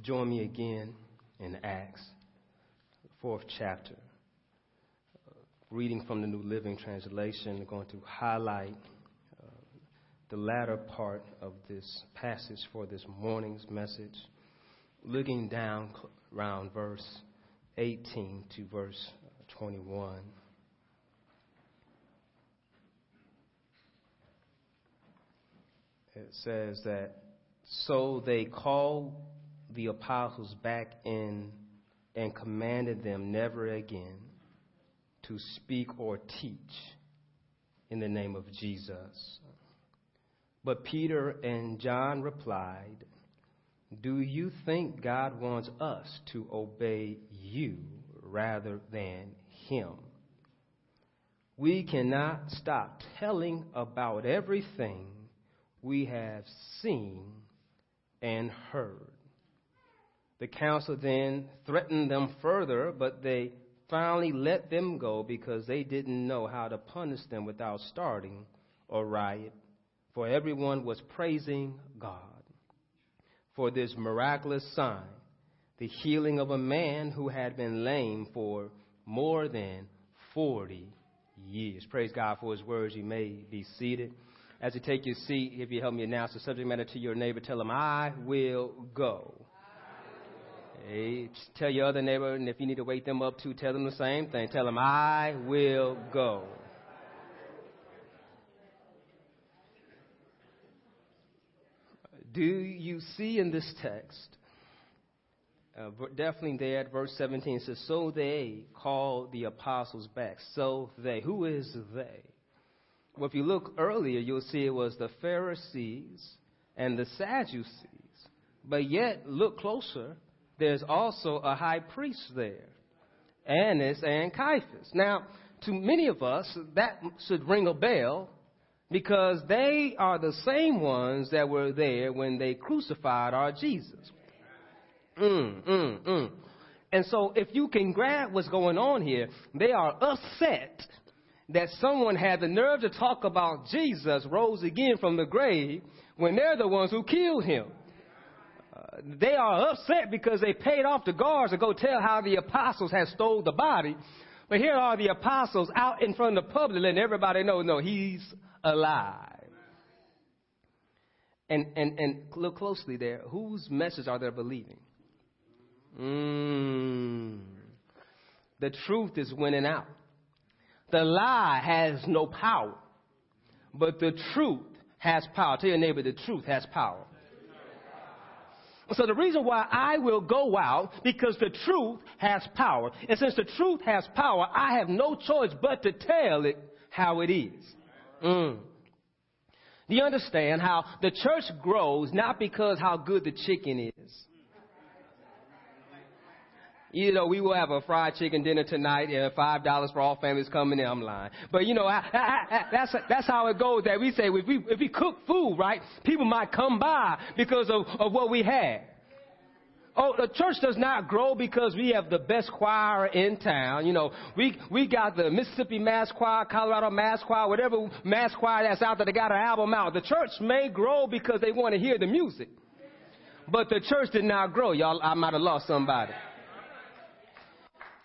you join me again in Acts, fourth chapter, uh, reading from the New Living Translation, I'm going to highlight uh, the latter part of this passage for this morning's message, looking down around verse 18 to verse 21. It says that so they called the apostles back in and commanded them never again to speak or teach in the name of Jesus. But Peter and John replied, Do you think God wants us to obey you rather than him? We cannot stop telling about everything we have seen and heard. The council then threatened them further, but they finally let them go because they didn't know how to punish them without starting a riot. For everyone was praising God for this miraculous sign, the healing of a man who had been lame for more than 40 years. Praise God for his words. You may be seated. As you take your seat, if you help me announce the subject matter to your neighbor, tell him, I will go. Hey, tell your other neighbor, and if you need to wake them up too, tell them the same thing. Tell them, I will go. Do you see in this text, uh, definitely there at verse 17, it says, So they called the apostles back. So they. Who is they? Well, if you look earlier, you'll see it was the Pharisees and the Sadducees. But yet, look closer, there's also a high priest there, Annas and Caiaphas. Now, to many of us, that should ring a bell because they are the same ones that were there when they crucified our Jesus. Mm, mm, mm. And so, if you can grab what's going on here, they are upset that someone had the nerve to talk about Jesus rose again from the grave when they're the ones who killed him. They are upset because they paid off the guards to go tell how the apostles had stole the body. But here are the apostles out in front of the public letting everybody know, no, he's alive. And, and, and look closely there. Whose message are they believing? Mm. The truth is winning out. The lie has no power, but the truth has power. Tell your neighbor the truth has power. So the reason why I will go out because the truth has power. And since the truth has power, I have no choice but to tell it how it is. Mm. Do you understand how the church grows not because how good the chicken is? You know, we will have a fried chicken dinner tonight, and five dollars for all families coming in. I'm lying, but you know, I, I, I, that's that's how it goes. That we say if we if we cook food right, people might come by because of of what we have. Oh, the church does not grow because we have the best choir in town. You know, we we got the Mississippi Mass Choir, Colorado Mass Choir, whatever mass choir that's out there. They got an album out. The church may grow because they want to hear the music, but the church did not grow. Y'all, I might have lost somebody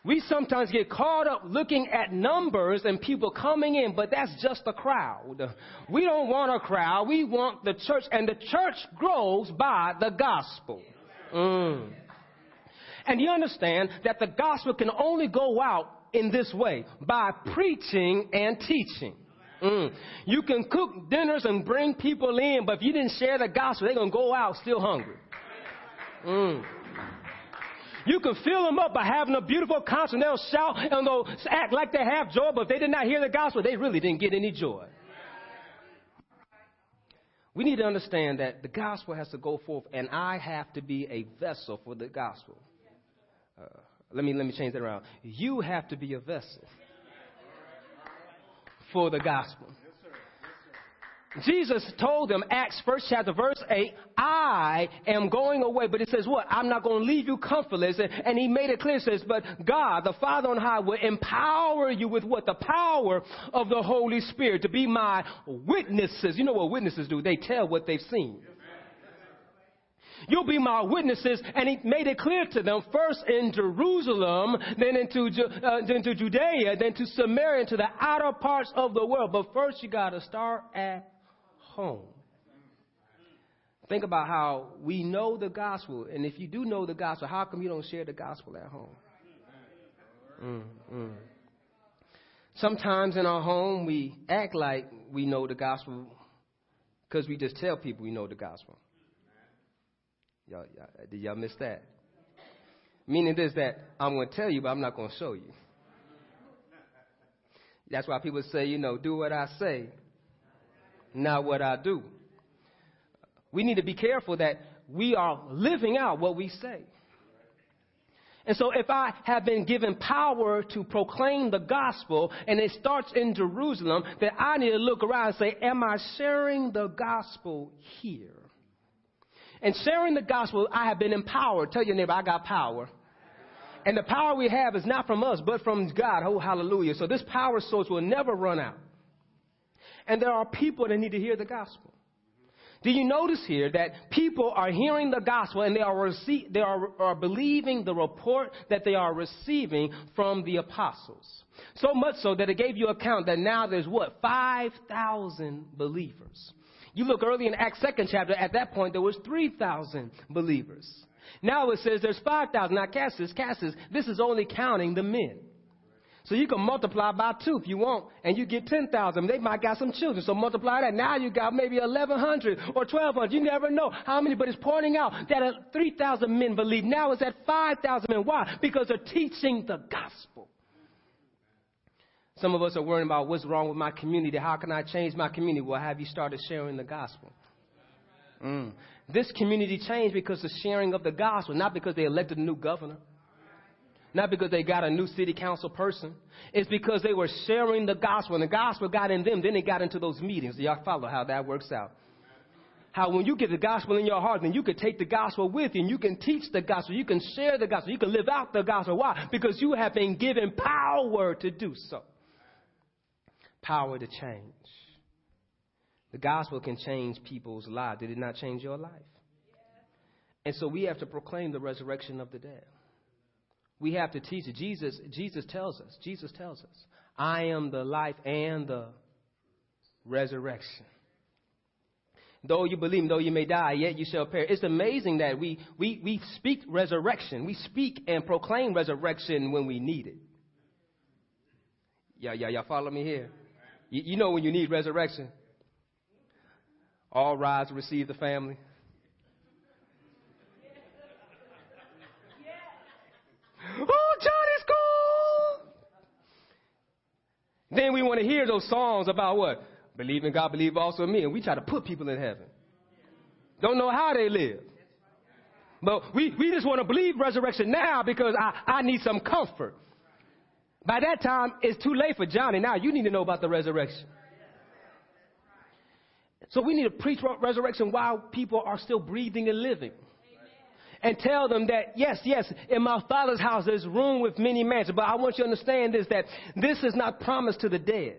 we sometimes get caught up looking at numbers and people coming in, but that's just a crowd. We don't want a crowd. We want the church, and the church grows by the gospel. Mm. And you understand that the gospel can only go out in this way by preaching and teaching. Mm. You can cook dinners and bring people in, but if you didn't share the gospel, they're going to go out still hungry. Mm. You can fill them up by having a beautiful concert. They'll shout and they'll act like they have joy, but if they did not hear the gospel, they really didn't get any joy. We need to understand that the gospel has to go forth, and I have to be a vessel for the gospel. Uh, let me let me change that around. You have to be a vessel for the gospel. Jesus told them, Acts first chapter verse 8, I am going away. But it says what? I'm not going to leave you comfortless. And he made it clear, says, but God, the Father on high, will empower you with what? The power of the Holy Spirit to be my witnesses. You know what witnesses do? They tell what they've seen. You'll be my witnesses. And he made it clear to them first in Jerusalem, then into, uh, then to Judea, then to Samaria, to the outer parts of the world. But first you got to start at home. Think about how we know the gospel. And if you do know the gospel, how come you don't share the gospel at home? Mm, mm. Sometimes in our home, we act like we know the gospel because we just tell people we know the gospel. Y'all, y'all, did y'all miss that? Meaning this that I'm going to tell you, but I'm not going to show you. That's why people say, you know, do what I say, not what I do. We need to be careful that we are living out what we say. And so if I have been given power to proclaim the gospel and it starts in Jerusalem, then I need to look around and say, am I sharing the gospel here? And sharing the gospel, I have been empowered. Tell your neighbor, I got power. And the power we have is not from us, but from God. Oh, hallelujah. So this power source will never run out. And there are people that need to hear the gospel. Do you notice here that people are hearing the gospel and they are, rece- they are, are believing the report that they are receiving from the apostles? So much so that it gave you account that now there's what? 5,000 believers. You look early in Acts 2nd chapter, at that point there was 3,000 believers. Now it says there's 5,000. Now Cassis, Cassis, this is only counting the men. So you can multiply by two if you want, and you get 10,000. They might got some children, so multiply that. Now you got maybe 1,100 or 1,200. You never know how many, but it's pointing out that 3,000 men believe. Now it's at 5,000 men. Why? Because they're teaching the gospel. Some of us are worrying about what's wrong with my community. How can I change my community? Well, have you started sharing the gospel? Mm. This community changed because of sharing of the gospel, not because they elected a new governor. Not because they got a new city council person. It's because they were sharing the gospel and the gospel got in them. Then they got into those meetings. Y'all follow how that works out. How when you get the gospel in your heart, then you can take the gospel with you and you can teach the gospel. You can share the gospel. You can live out the gospel. Why? Because you have been given power to do so. Power to change. The gospel can change people's lives. Did it not change your life? And so we have to proclaim the resurrection of the dead. We have to teach it. Jesus, Jesus tells us, Jesus tells us, I am the life and the resurrection. Though you believe, though you may die, yet you shall perish. It's amazing that we, we, we speak resurrection. We speak and proclaim resurrection when we need it. Yeah, yeah, y'all follow me here? You, you know when you need resurrection? All rise to receive the family. Then we want to hear those songs about what? Believe in God, believe also in me. And we try to put people in heaven. Don't know how they live. But we, we just want to believe resurrection now because I, I need some comfort. By that time, it's too late for Johnny. Now you need to know about the resurrection. So we need to preach resurrection while people are still breathing and living and tell them that, yes, yes, in my father's house there's room with many mansions. But I want you to understand this, that this is not promised to the dead.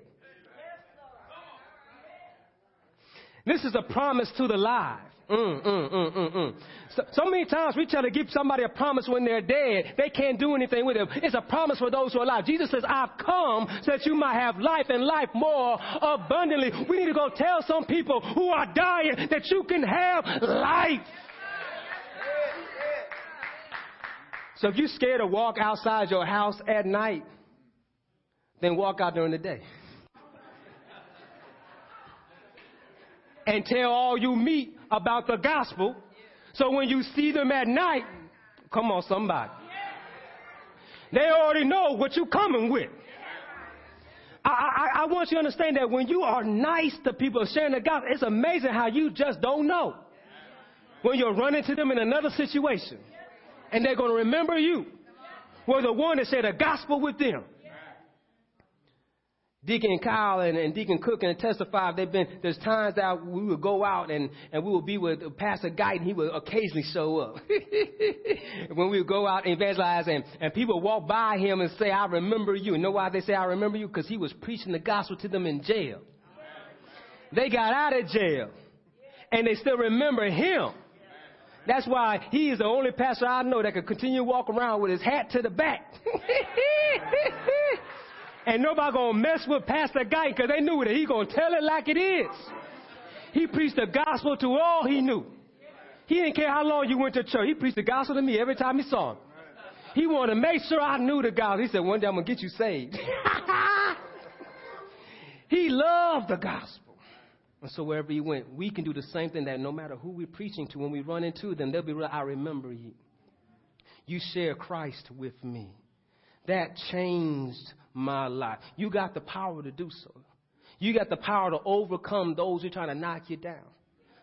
This is a promise to the live. Mm, mm, mm, mm, mm. So, so, many times we try to give somebody a promise when they're dead. They can't do anything with it. It's a promise for those who are alive. Jesus says, I've come so that you might have life and life more abundantly. We need to go tell some people who are dying that you can have life. So if you're scared to walk outside your house at night, then walk out during the day. and tell all you meet about the gospel. So when you see them at night, come on, somebody. They already know what you're coming with. I, I, I, want you to understand that when you are nice to people sharing the gospel, it's amazing how you just don't know when you're running to them in another situation and they're going to remember you were the one that said the gospel with them. Deacon Kyle and, and Deacon Cook and testify they've been there's times that we would go out and, and we would be with Pastor Guy and he would occasionally show up. when we would go out and evangelize and, and people walk by him and say, I remember you. You know why they say I remember you? Because he was preaching the gospel to them in jail. They got out of jail and they still remember him That's why he is the only pastor I know that can continue to walk around with his hat to the back. and nobody gonna mess with Pastor Guy because they knew that he gonna tell it like it is. He preached the gospel to all he knew. He didn't care how long you went to church. He preached the gospel to me every time he saw him. He wanted to make sure I knew the gospel. He said, one day I'm gonna get you saved. he loved the gospel. So wherever he went, we can do the same thing that no matter who we're preaching to, when we run into them, they'll be real, I remember you. You share Christ with me. That changed my life. You got the power to do so. You got the power to overcome those who are trying to knock you down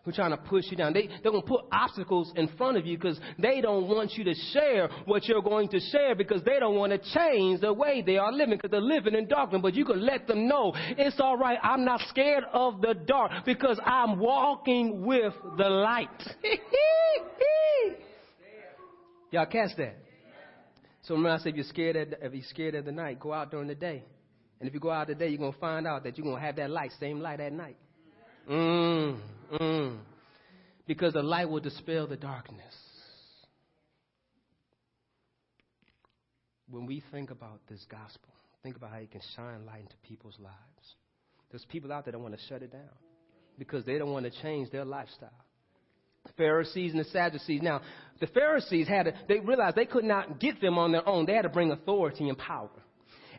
who are trying to push you down. They, they're going to put obstacles in front of you because they don't want you to share what you're going to share because they don't want to change the way they are living because they're living in darkness. But you can let them know it's all right. I'm not scared of the dark because I'm walking with the light. Y'all catch that? So remember I said if you're scared at if you're scared of the night, go out during the day. And if you go out today, you're gonna find out that you're gonna have that light, same light at night. Mm, mm. Because the light will dispel the darkness. When we think about this gospel, think about how it can shine light into people's lives. There's people out there that want to shut it down because they don't want to change their lifestyle. The Pharisees and the Sadducees. Now, the Pharisees had to, they realized they could not get them on their own. They had to bring authority and power.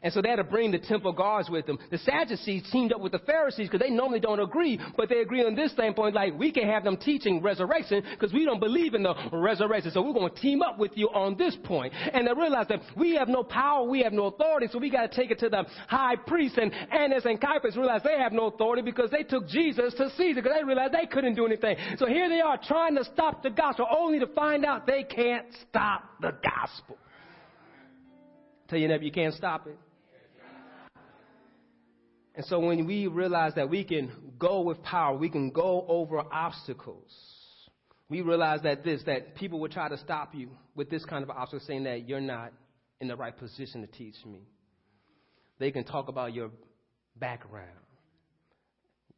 And so they had to bring the temple guards with them. The Sadducees teamed up with the Pharisees because they normally don't agree, but they agree on this standpoint, like we can have them teaching resurrection because we don't believe in the resurrection. So we're going to team up with you on this point. And they realized that we have no power, we have no authority, so we got to take it to the high priest. And Annas and Caiaphas realized they have no authority because they took Jesus to Caesar because they realized they couldn't do anything. So here they are trying to stop the gospel only to find out they can't stop the gospel. Tell you never, you can't stop it. And so when we realize that we can go with power, we can go over obstacles, we realize that this, that people will try to stop you with this kind of obstacle, saying that you're not in the right position to teach me. They can talk about your background.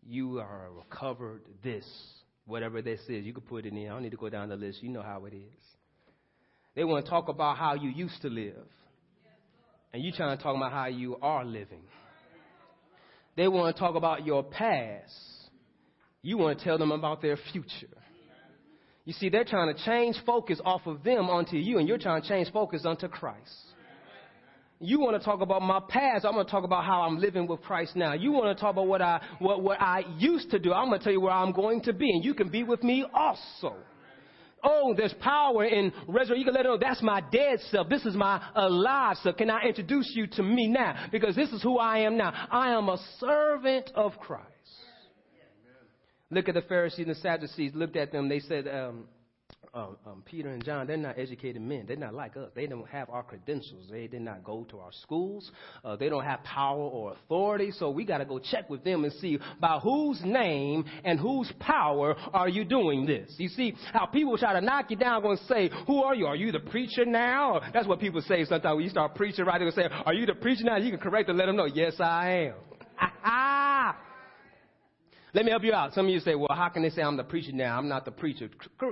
You are recovered this, whatever this is. You could put it in. I don't need to go down the list. You know how it is. They want to talk about how you used to live. And you trying to talk about how you are living. They want to talk about your past. You want to tell them about their future. You see, they're trying to change focus off of them onto you, and you're trying to change focus onto Christ. You want to talk about my past. I'm going to talk about how I'm living with Christ now. You want to talk about what I, what, what I used to do. I'm going to tell you where I'm going to be, and you can be with me also. Oh, there's power in resurrection. You can let them know that's my dead self. This is my alive self. Can I introduce you to me now? Because this is who I am now. I am a servant of Christ. Look at the Pharisees and the Sadducees. Looked at them. They said, um, um, um, Peter and John, they're not educated men. They're not like us. They don't have our credentials. They did not go to our schools. Uh, they don't have power or authority. So we got to go check with them and see by whose name and whose power are you doing this. You see how people try to knock you down, going to say, "Who are you? Are you the preacher now?" That's what people say sometimes when you start preaching. Right? They say, "Are you the preacher now?" You can correct and let them know, "Yes, I am." Let me help you out. Some of you say, well, how can they say I'm the preacher now? I'm not the preacher.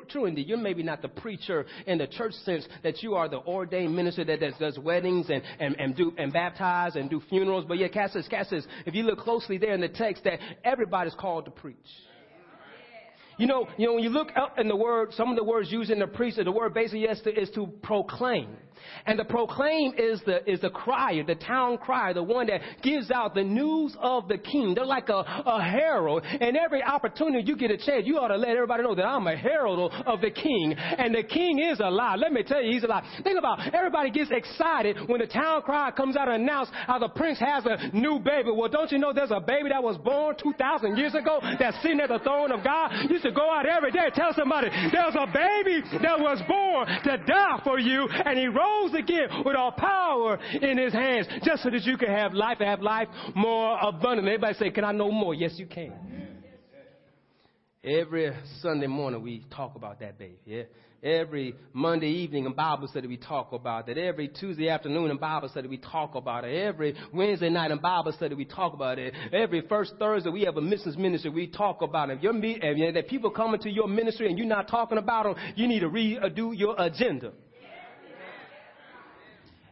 True indeed. You're maybe not the preacher in the church sense that you are the ordained minister that does weddings and, and, and do, and baptize and do funerals. But yeah, Cassius, Cassius, if you look closely there in the text that everybody's called to preach. You know, you know, when you look up in the word, some of the words used in the priesthood, the word basically is to, is to proclaim. And the proclaim is the, is the crier, the town crier, the one that gives out the news of the king. They're like a, a herald. And every opportunity you get a chance, you ought to let everybody know that I'm a herald of the king. And the king is alive. Let me tell you, he's alive. Think about everybody gets excited when the town crier comes out and announces how the prince has a new baby. Well, don't you know there's a baby that was born 2,000 years ago that's sitting at the throne of God? You should go out every day and tell somebody there's a baby that was born to die for you and he rose again with all power in his hands, just so that you can have life and have life more abundantly. Everybody say, Can I know more? Yes, you can. Every Sunday morning we talk about that baby. Yeah? Every Monday evening in Bible study we talk about that. Every Tuesday afternoon in Bible study we talk about it. Every Wednesday night in Bible study we talk about it. Every first Thursday we have a missions ministry we talk about it. If, you're, if that people coming to your ministry and you're not talking about them, you need to redo your agenda.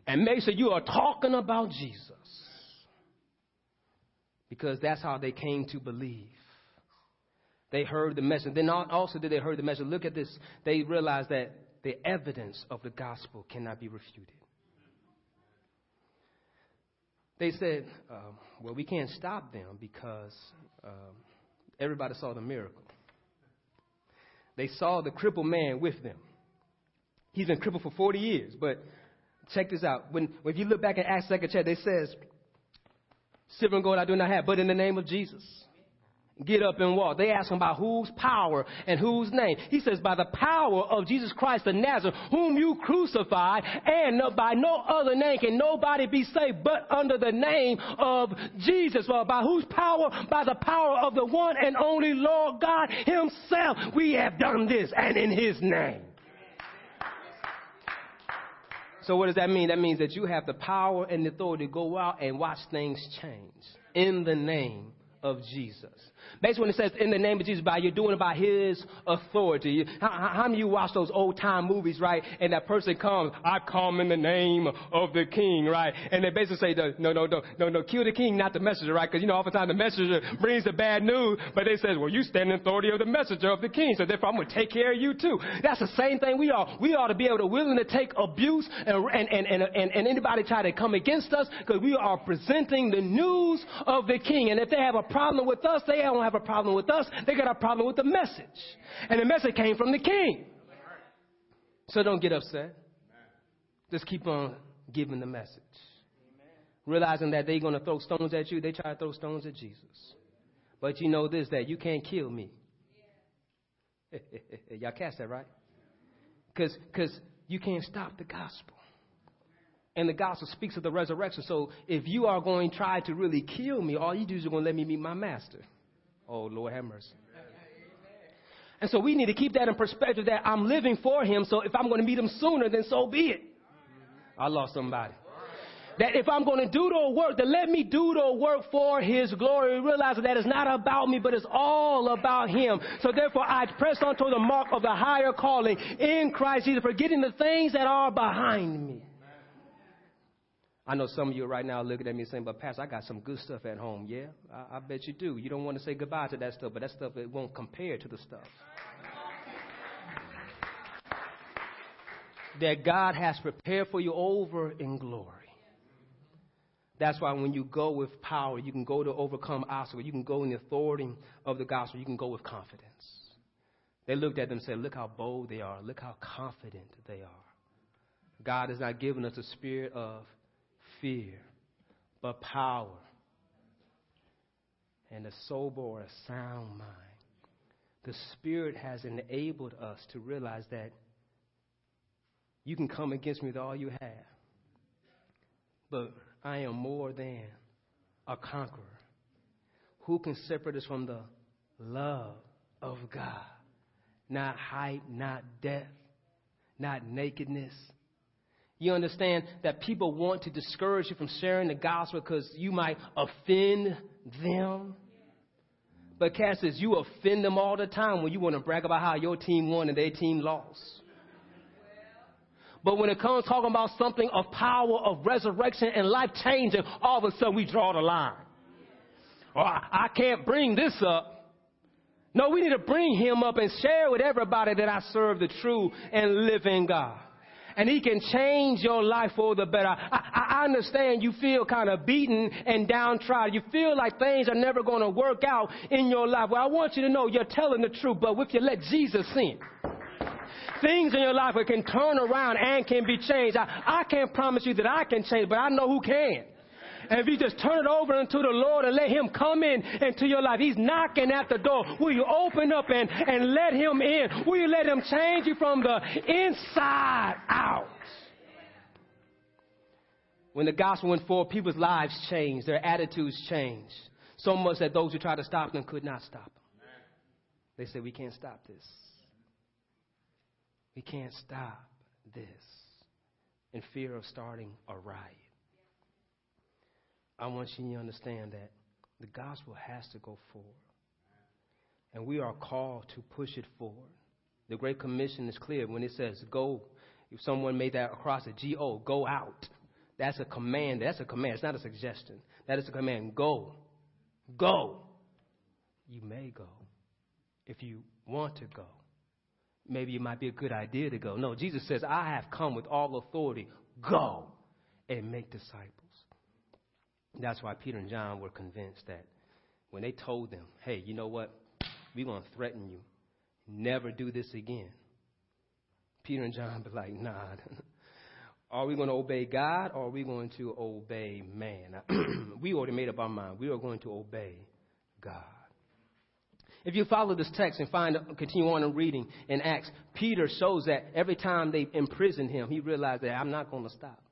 And make sure you are talking about Jesus. Because that's how they came to believe. They heard the message. Then also did they heard the message. Look at this. They realized that the evidence of the gospel cannot be refuted. They said, um, well, we can't stop them because um, everybody saw the miracle. They saw the crippled man with them. He's been crippled for 40 years, but check this out. When, if you look back at Acts 2nd chapter, it says, Silver and gold I do not have, but in the name of Jesus get up and walk. They ask him about whose power and whose name. He says, by the power of Jesus Christ of Nazareth, whom you crucified, and by no other name can nobody be saved but under the name of Jesus. Well, by whose power? By the power of the one and only Lord God himself. We have done this and in his name. So what does that mean? That means that you have the power and the authority to go out and watch things change in the name of Jesus. Basically, when it says in the name of Jesus, by you're doing it by His authority. How, how many of you watch those old time movies, right? And that person comes, I come in the name of the King, right? And they basically say, no, no, no, no, no, kill the King, not the messenger, right? Because you know, oftentimes the messenger brings the bad news, but they says, well, you stand in authority of the messenger of the King, so therefore I'm going to take care of you too. That's the same thing we are. We ought to be able to willing to take abuse and and and and, and, and anybody try to come against us because we are presenting the news of the King. And if they have a problem with us, they don't have a problem with us. They got a problem with the message. And the message came from the king. So don't get upset. Just keep on giving the message. Realizing that they're going to throw stones at you, they try to throw stones at Jesus. But you know this, that you can't kill me. Y'all catch that, right? Because you can't stop the gospel. And the gospel speaks of the resurrection. So if you are going to try to really kill me, all you do is you're going to let me meet my master. Oh, Lord have mercy. And so we need to keep that in perspective that I'm living for him. So if I'm going to meet him sooner, then so be it. I lost somebody. That if I'm going to do the work, then let me do the work for his glory. Realize that it's not about me, but it's all about him. So therefore I press on to the mark of the higher calling in Christ Jesus, forgetting the things that are behind me. I know some of you right now are looking at me saying, but Pastor, I got some good stuff at home. Yeah, I, I bet you do. You don't want to say goodbye to that stuff, but that stuff it won't compare to the stuff that God has prepared for you over in glory. That's why when you go with power, you can go to overcome obstacles. You can go in the authority of the gospel. You can go with confidence. They looked at them and said, Look how bold they are. Look how confident they are. God has not given us a spirit of fear, but power and a sober or a sound mind. The Spirit has enabled us to realize that you can come against me with all you have, but I am more than a conqueror. Who can separate us from the love of God? Not height, not depth, not nakedness, you understand that people want to discourage you from sharing the gospel because you might offend them. But Cass says you offend them all the time when you want to brag about how your team won and their team lost. But when it comes talking about something of power, of resurrection, and life changing, all of a sudden we draw the line. Oh, I can't bring this up. No, we need to bring him up and share with everybody that I serve the true and living God and He can change your life for the better. I, I understand you feel kind of beaten and downtrodden. You feel like things are never going to work out in your life. Well, I want you to know you're telling the truth, but if you let Jesus in, things in your life can turn around and can be changed. I, I can't promise you that I can change, but I know who can. And if you just turn it over unto the Lord and let Him come in into your life, He's knocking at the door. Will you open up and, and let Him in? Will you let Him change you from the inside out? When the gospel went forth, people's lives changed, their attitudes changed. So much that those who tried to stop them could not stop them. They said, We can't stop this. We can't stop this in fear of starting a riot. I want you to understand that the gospel has to go forward. And we are called to push it forward. The Great Commission is clear when it says, Go. If someone made that across a G O, go out. That's a command. That's a command. It's not a suggestion. That is a command. Go. Go. You may go if you want to go. Maybe it might be a good idea to go. No, Jesus says, I have come with all authority. Go and make disciples. That's why Peter and John were convinced that when they told them, hey, you know what? We're going to threaten you. Never do this again. Peter and John be like, nah. are we going to obey God or are we going to obey man? we already made up our mind. We are going to obey God. If you follow this text and find, continue on in reading in Acts, Peter shows that every time they imprisoned him, he realized that I'm not going to stop.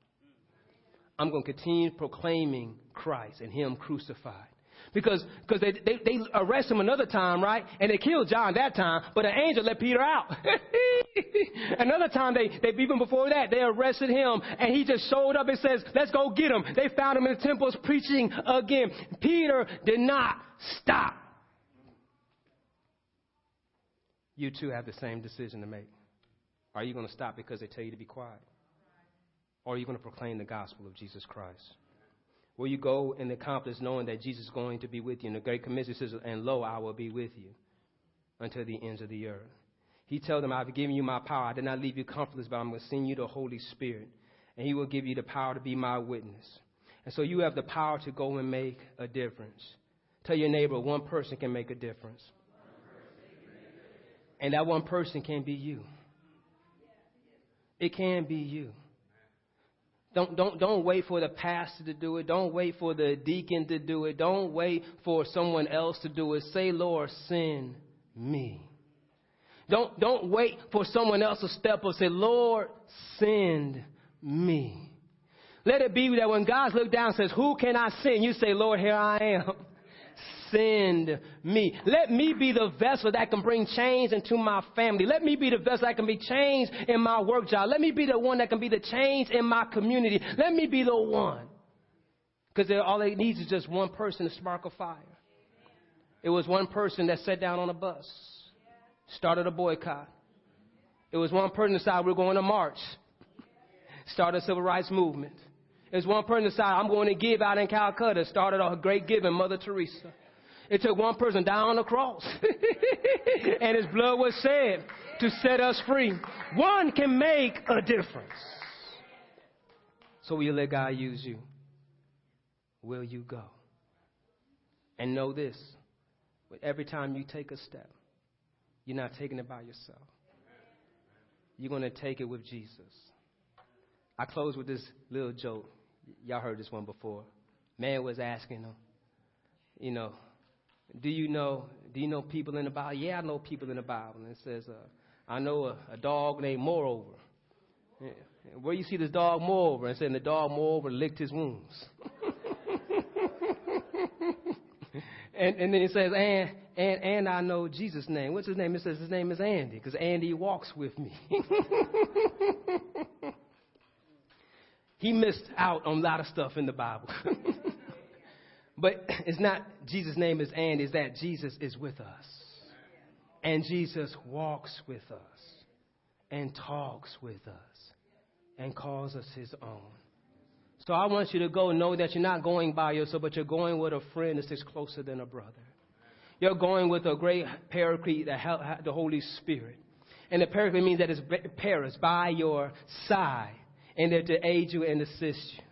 I'm going to continue proclaiming Christ and Him crucified. Because cause they, they, they arrest him another time, right? And they killed John that time, but an angel let Peter out. another time, they, they even before that, they arrested him, and he just showed up and says, let's go get him. They found him in the temples preaching again. Peter did not stop. You too have the same decision to make. Are you going to stop because they tell you to be quiet? Or are you going to proclaim the gospel of Jesus Christ? Will you go and accomplish knowing that Jesus is going to be with you? And the Great Commission says, And lo, I will be with you until the ends of the earth. He told them, I've given you my power. I did not leave you comfortless, but I'm going to send you the Holy Spirit. And He will give you the power to be my witness. And so you have the power to go and make a difference. Tell your neighbor, one person can make a difference. And that one person can be you. It can be you. Don't, don't, don't wait for the pastor to do it. Don't wait for the deacon to do it. Don't wait for someone else to do it. Say, Lord, send me. Don't, don't wait for someone else to step up say, Lord, send me. Let it be that when God looks down and says, Who can I send? You say, Lord, here I am send me. Let me be the vessel that can bring change into my family. Let me be the vessel that can be changed in my work job. Let me be the one that can be the change in my community. Let me be the one. Because all it needs is just one person to spark a fire. It was one person that sat down on a bus, started a boycott. It was one person decided we're going to march, started a civil rights movement. It was one person decided I'm going to give out in Calcutta, started a great giving, Mother Teresa. It took one person down on the cross. and his blood was shed to set us free. One can make a difference. So will you let God use you? Will you go? And know this every time you take a step, you're not taking it by yourself. You're going to take it with Jesus. I close with this little joke. Y'all heard this one before. Man was asking him, you know, do you know? Do you know people in the Bible? Yeah, I know people in the Bible. And it says, uh, I know a, a dog named Moreover. Yeah. Where you see this dog Moreover? And saying the dog Moreover licked his wounds. and, and then it says, and, and, and I know Jesus' name. What's his name? It says his name is Andy, because Andy walks with me. he missed out on a lot of stuff in the Bible. But it's not Jesus' name is and, is that Jesus is with us. And Jesus walks with us and talks with us and calls us his own. So I want you to go know that you're not going by yourself, but you're going with a friend that sits closer than a brother. You're going with a great paraclete, the Holy Spirit. And the paraclete means that it's para by your side and there to aid you and assist you.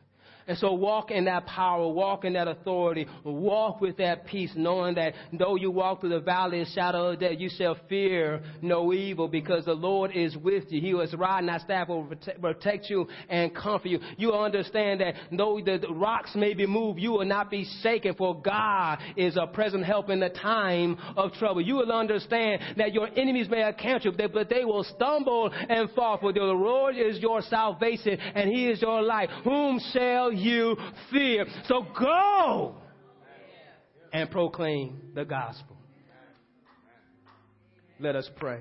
And so walk in that power, walk in that authority, walk with that peace, knowing that though you walk through the valley of shadow of death, you shall fear no evil because the Lord is with you. He was riding that staff will protect you and comfort you. You understand that though the rocks may be moved, you will not be shaken for God is a present help in the time of trouble. You will understand that your enemies may account you, but they will stumble and fall for the Lord is your salvation and he is your life. Whom shall you fear. So go and proclaim the gospel. Let us pray.